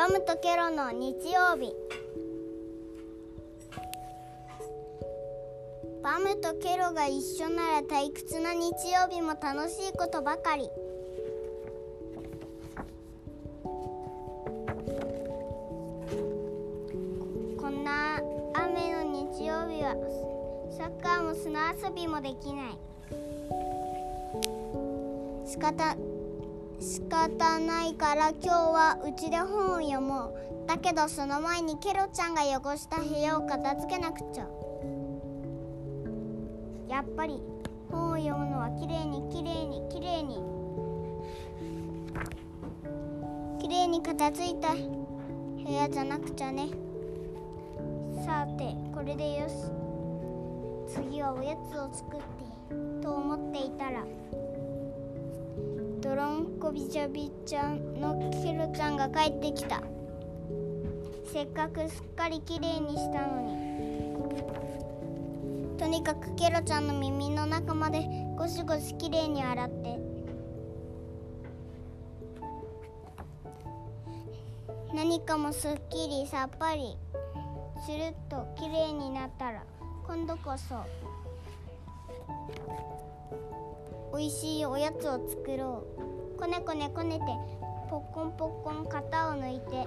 バムとケロの日曜日。バムとケロが一緒なら退屈な日曜日も楽しいことばかり。こんな雨の日曜日はサッカーも砂遊びもできない。仕方仕方ないから今日はうちで本を読もう。だけどその前にケロちゃんが汚した部屋を片付けなくちゃ。やっぱり本を読むのはきれいにきれいにきれいに。きれいに片付いた部屋じゃなくちゃね。さてこれでよし。次はおやつを作ってと思っていたら。泥んこびちゃびちゃんのケロちゃんが帰ってきた。せっかくすっかりきれいにしたのに。とにかくケロちゃんの耳の中までゴシゴシきれいに洗って。何かもすっきりさっぱり。つるっときれいになったら今度こそ。おいしいおやつを作ろう。こねこねこねてポッコンポッコン型を抜いて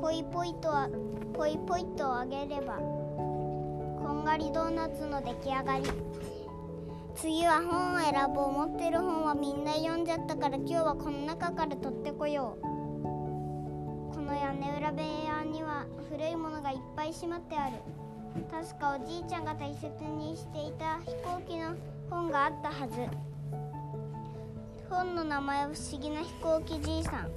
ポイポイとはポイポイとあげればこんがりドーナツの出来上がり。次は本を選ぼう。持ってる本はみんな読んじゃったから今日はこの中から取ってこよう。この屋根裏部屋には古いものがいっぱいしまってある。確かおじいちゃんが大切にしていた飛行機の本があったはず。本の名前は不思議な飛行機じいさん。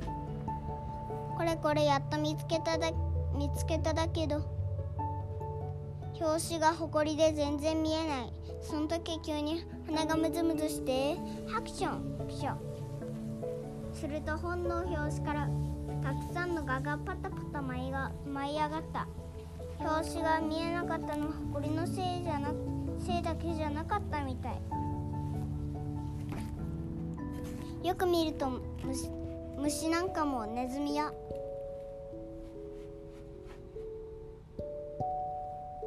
これこれやっと見つけただ見つけただけど表紙がほこりで全然見えない。その時急に鼻がムズムズしてハクションピショすると本の表紙からたくさんのガがパタパタ舞いが舞い上がった。表紙が見えなかったのはこりのせいじゃなせいだけじゃなかったみたい。よく見ると虫虫なんかもネズミや。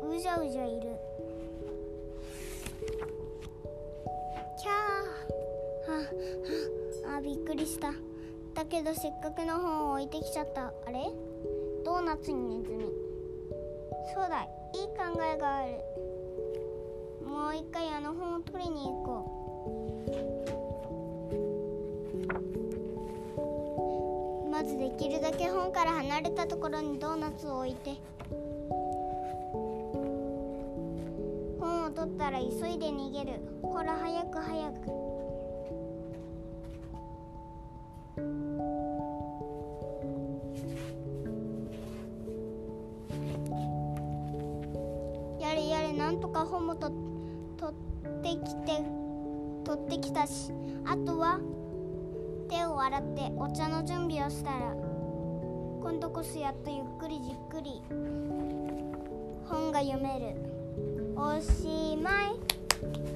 うじゃうじゃいる。キャー。はあびっくりした。だけどせっかくの本を置いてきちゃった。あれ？ドーナツにネズミ。そうだいい考えがある。もう一回あの本を取りに行こう。まずできるだけ本から離れたところにドーナツを置いて。本を取ったら急いで逃げる。ほら早く早く。とか本もと取ってきて取ってきたしあとは手を洗ってお茶の準備をしたら今度こそやっとゆっくりじっくり本が読める。おしまい。